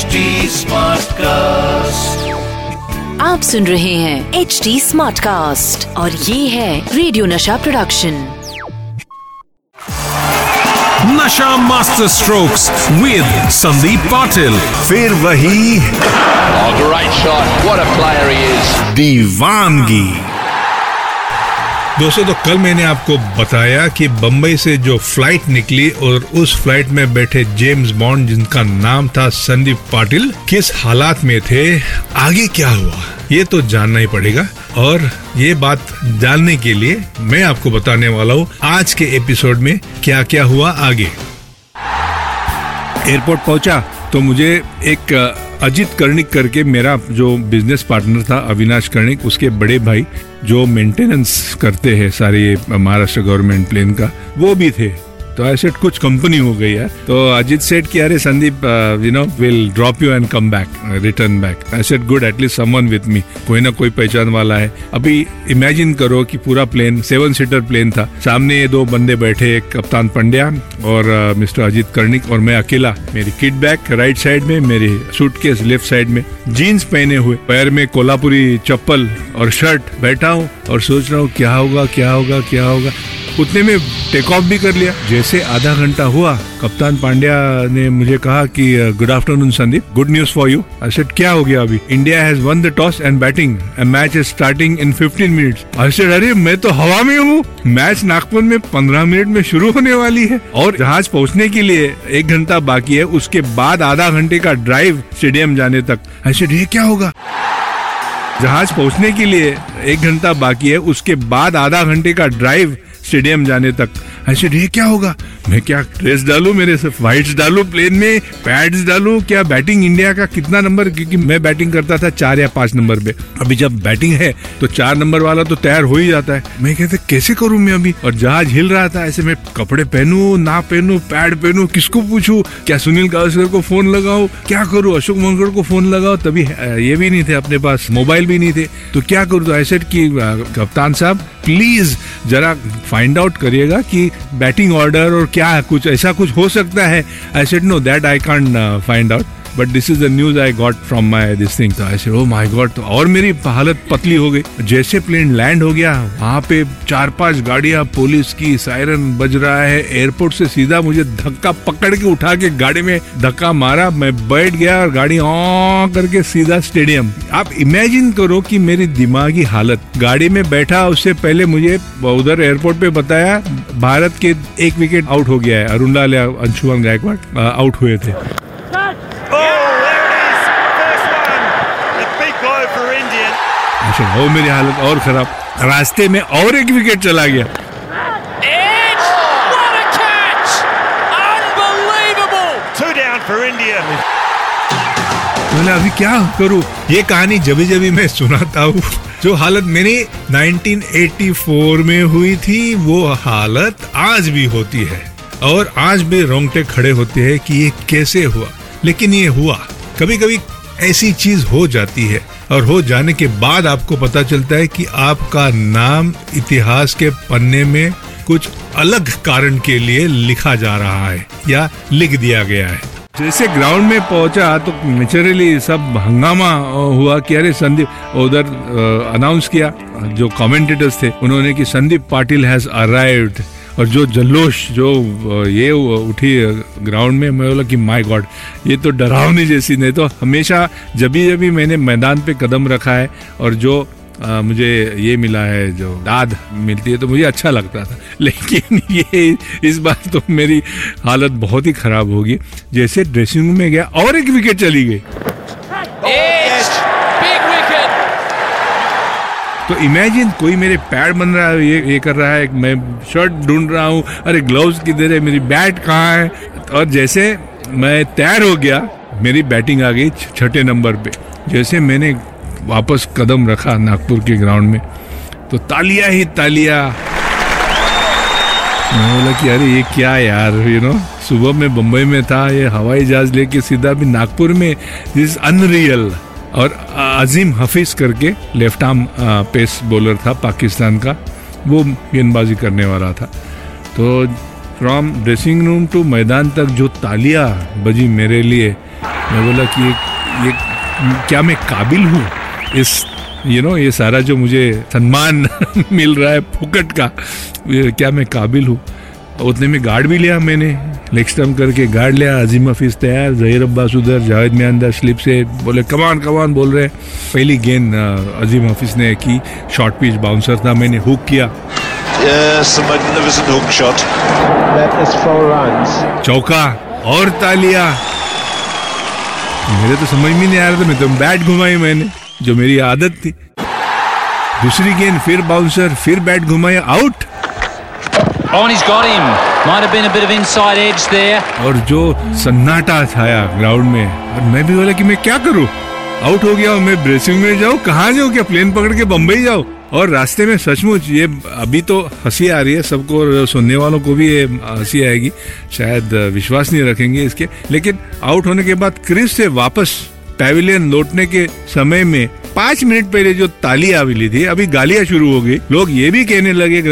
HD cast आप सुन रहे हैं एच डी स्मार्ट कास्ट और ये है radio Nasha production Nasha master strokes with Sandeep Patil फिर वही Oh, दोस्तों तो कल मैंने आपको बताया कि बम्बई से जो फ़्लाइट निकली और उस फ़्लाइट में बैठे जेम्स बॉन्ड, जिनका नाम था संदीप पाटिल, किस हालात में थे, आगे क्या हुआ, ये तो जानना ही पड़ेगा। और ये बात जानने के लिए मैं आपको बताने वाला हूँ आज के एपिसोड में क्या क्या हुआ आगे। एयरपोर्ट पहुँचा तो मुझे एक अजित कर्णिक करके मेरा जो बिज़नेस पार्टनर था, अविनाश कर्णिक, उसके बड़े भाई जो मेंटेनेंस करते हैं सारे महाराष्ट्र गवर्नमेंट प्लेन का, वो भी थे। तो आई ऐसे कुछ कंपनी हो गई है। तो अजीत सेठ कि, अरे Sandeep you know will drop you and come back return back I said good at least someone with me कोई ना कोई पहचान वाला है। अभी इमेजिन करो कि पूरा प्लेन सेवन सीटर प्लेन था। सामने ये दो बंदे बैठे, एक कप्तान पंड्या और मिस्टर अजित कर्णिक और मैं अकेला। मेरी किट बैग राइट साइड में, मेरी सूटकेस लेफ़्ट साइड में। जीन्स पहने हुए। पैर में कोल्हापुरी चप्पल और शर्ट बैठा हूँ और सोच रहा हूँ, क्या होगा क्या होगा क्या होगा? उतने में टेक ऑफ़ भी कर लिया। जैसे आधा घंटा हुआ, कप्तान पांड्या ने मुझे कहा कि good afternoon Sandeep good news for you said क्या हो गया अभी? India has won the toss and batting match is starting in 15 minutes said अरे, मैं तो हवा में हूँ। मैच नागपुर में 15 मिनट में शुरू होने वाली है और जहाज़ पहुँचने के लिए एक घंटा बाकी है। उसके बाद आधा घंटे का ड्राइव स्टेडियम जाने तक। आई ये क्या होगा? जहाज़ पहुँचने के लिए एक घंटा बाकी है। उसके बाद आधा घंटे का ड्राइव स्टेडियम जाने तक। ऐसे ये क्या होगा? मैं क्या ड्रेस डालूं? मेरे से डालूं प्लेन में? पैड्स डालूं? क्या बैटिंग इंडिया का कितना नंबर क्योंकि मैं बैटिंग करता था चार या पाँच नंबर पे। अभी जब बैटिंग है तो चार नंबर वाला तो तैयार हो ही जाता है। मैं कहते, कैसे करूँ मैं अभी? और जहाज़ हिल रहा था, ऐसे मैं कपड़े पहनू ना पहनू पैड पहनू, किसको पूछू? क्या सुनील गावस्कर को फ़ोन लगाऊँ? क्या करूँ? अशोक मंगड़ को फ़ोन लगाओ तभी ये भी नहीं थे अपने पास मोबाइल भी नहीं थे। तो क्या करूँ? तो ऐसे कि कप्तान साहब प्लीज़ जरा फाइंड आउट करिएगा कि बैटिंग ऑर्डर और क्या कुछ, ऐसा कुछ हो सकता है? I said no that I can't find out but this is the news I got from my this thing my god तो और मेरी हालत पतली हो गई। जैसे प्लेन लैंड हो गया, वहाँ पे चार पाँच गाड़ियाँ पुलिस की सायरन बज रहा है एयरपोर्ट से सीधा मुझे धक्का पकड़ के उठा के गाड़ी में धक्का मारा। मैं बैठ गया और गाड़ी ऑ करके सीधा स्टेडियम आप इमेजिन करो कि मेरी दिमागी हालत। गाड़ी में बैठा, उससे पहले मुझे उधर एयरपोर्ट पे बताया, भारत के एक विकेट आउट हो गया है। अरुण लाल अंशुमान गायकवाड़ आउट हुए थे। अच्छा हो मेरी हालत और खराब। रास्ते में और एक विकेट चला गया. मैंने अभी क्या करूँ? ये कहानी जभी जभी मैं सुनाता हूँ। जो हालत मेरी 1984 में हुई थी वो हालत आज भी होती है। और आज भी रोंगटे खड़े होते हैं कि ये कैसे हुआ। लेकिन ये हुआ। कभी कभी ऐसी चीज़ हो जाती है। और हो जाने के बाद आपको पता चलता है कि आपका नाम इतिहास के पन्ने में कुछ अलग कारण के लिए लिखा जा रहा है या लिख दिया गया है। जैसे ग्राउंड में पहुँचा तो नेचुरली सब हंगामा हुआ कि अरे संदीप, उधर अनाउंस किया। जो कमेंटेटर्स थे, उन्होंने कि संदीप पाटिल हैज़ अराइव्ड और जो जल्लोश जो ये उठी ग्राउंड में मैं बोला कि माय गॉड ये तो डरावनी जैसी नहीं तो हमेशा जब भी जब भी मैंने मैदान पे कदम रखा है और जो अ, मुझे ये मिला है जो दाद मिलती है तो मुझे अच्छा लगता था। लेकिन ये इस बार तो मेरी हालत बहुत ही खराब होगी। जैसे ड्रेसिंग रूम में गया और एक विकेट चली गई। तो इमेजिन कोई मेरे पैर बन रहा है, ये ये कर रहा है, मैं शर्ट ढूंढ रहा हूँ, अरे ग्लव्स किधर है, मेरी बैट कहाँ है? और जैसे मैं तैयार हो गया, मेरी बैटिंग आ गई छठे नंबर पे। जैसे मैंने वापस कदम रखा नागपुर के ग्राउंड में तो तालियाँ ही तालियाँ। मैं बोला कि अरे ये क्या यार यू नो सुबह में बम्बई में था, ये हवाई जहाज़ लेके सीधा भी नागपुर में दिस अनरियल और अजीम हफीज करके लेफ़्ट आर्म पेस बॉलर था पाकिस्तान का। वो गेंदबाजी करने वाला था। तो फ्रॉम ड्रेसिंग रूम टू मैदान तक जो तालियाँ बजी मेरे लिए मैं बोला कि ये, ये क्या मैं काबिल हूँ? इस यू you नो know, ये सारा जो मुझे सम्मान मिल रहा है फुकट का क्या मैं काबिल हूँ? उतने में गार्ड भी लिया मैंने। लेग स्टम्प करके गार्ड लिया अजीम हफीज तैयार जहीर अब्बास उधर जावेद में अंदर स्लिप से बोले कमान कमान बोल रहे पहली गेंद अजीम हफीज ने की शॉर्ट पिच बाउंसर था मैंने हुक किया। Yes, a magnificent hook shot. That is four runs. चौका और तालिया। मेरे तो समझ में नहीं आ रहा था मैं तो बैट घुमाई मैंने जो मेरी आदत थी। दूसरी गेंद फिर बाउंसर फिर बैट घुमाया out Oh, and he's got him. Might have been a bit of inside edge there. और जो सन्नाटा छाया ग्राउंड में और मैं भी बोला कि मैं क्या करूँ? आउट हो गया मैं ड्रेसिंग में जाऊँ? कहाँ जाऊँ क्या? प्लेन पकड़ के बम्बई जाऊँ? और रास्ते में सचमुच ये अभी तो हँसी आ रही है सबको और सुनने वालों को भी ये हँसी आएगी। शायद विश्वास नहीं रखेंगे इसके। लेकिन आउट होने के बाद क्रिस से वापस पैविलियन लौटने के समय में पाँच मिनट पहले जो ताली मिली थी अभी गालियाँ शुरू हो गई। लोग ये भी कहने लगे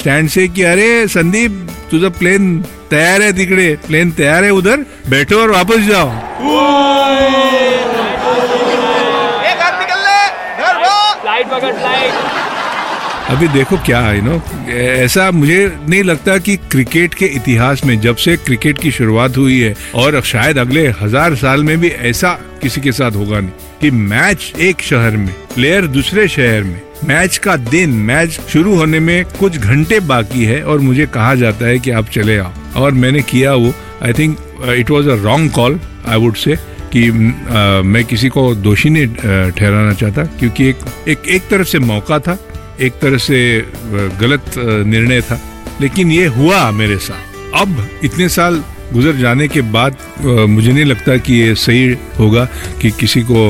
स्टैंड से कि अरे संदीप तुझा प्लेन तैयार है तिकड़े प्लेन तैयार है उधर बैठो और वापस जाओ। अभी देखो क्या है नो ऐसा मुझे नहीं लगता कि क्रिकेट के इतिहास में जब से क्रिकेट की शुरुआत हुई है और शायद अगले हज़ार साल में भी ऐसा किसी के साथ होगा नहीं कि मैच एक शहर में प्लेयर दूसरे शहर में मैच का दिन मैच शुरू होने में कुछ घंटे बाकी है और मुझे कहा जाता है कि आप चले आओ। और मैंने किया वो I think it was a wrong call I would say कि uh, मैं किसी को दोषी नहीं uh, ठहराना चाहता क्योंकि एक एक एक तरफ़ से मौका था एक तरह से गलत निर्णय था। लेकिन ये हुआ मेरे साथ। अब इतने साल गुजर जाने के बाद मुझे नहीं लगता कि ये सही होगा कि किसी को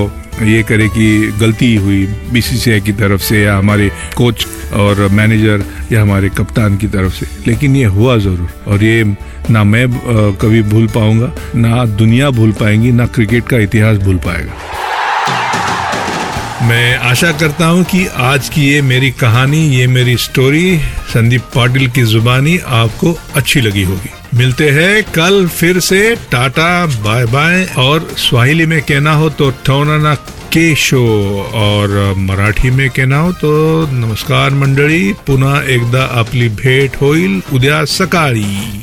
ये करे कि गलती हुई बीसीसीआई की तरफ़ से या हमारे कोच और मैनेजर या हमारे कप्तान की तरफ़ से। लेकिन ये हुआ ज़रूर। और ये ना मैं कभी भूल पाऊँगा, ना दुनिया भूल पाएँगी, ना क्रिकेट का इतिहास भूल पाएगा। मैं आशा करता हूँ कि आज की ये मेरी कहानी, ये मेरी स्टोरी संदीप पाटिल की जुबानी आपको अच्छी लगी होगी। मिलते हैं कल फिर से। Tata, bye bye. और स्वाहिली में कहना हो तो ठौना के शो। और मराठी में कहना हो तो नमस्कार मंडळी पुन्हा एकदा आपली भेट होईल। उद्या सकाळी।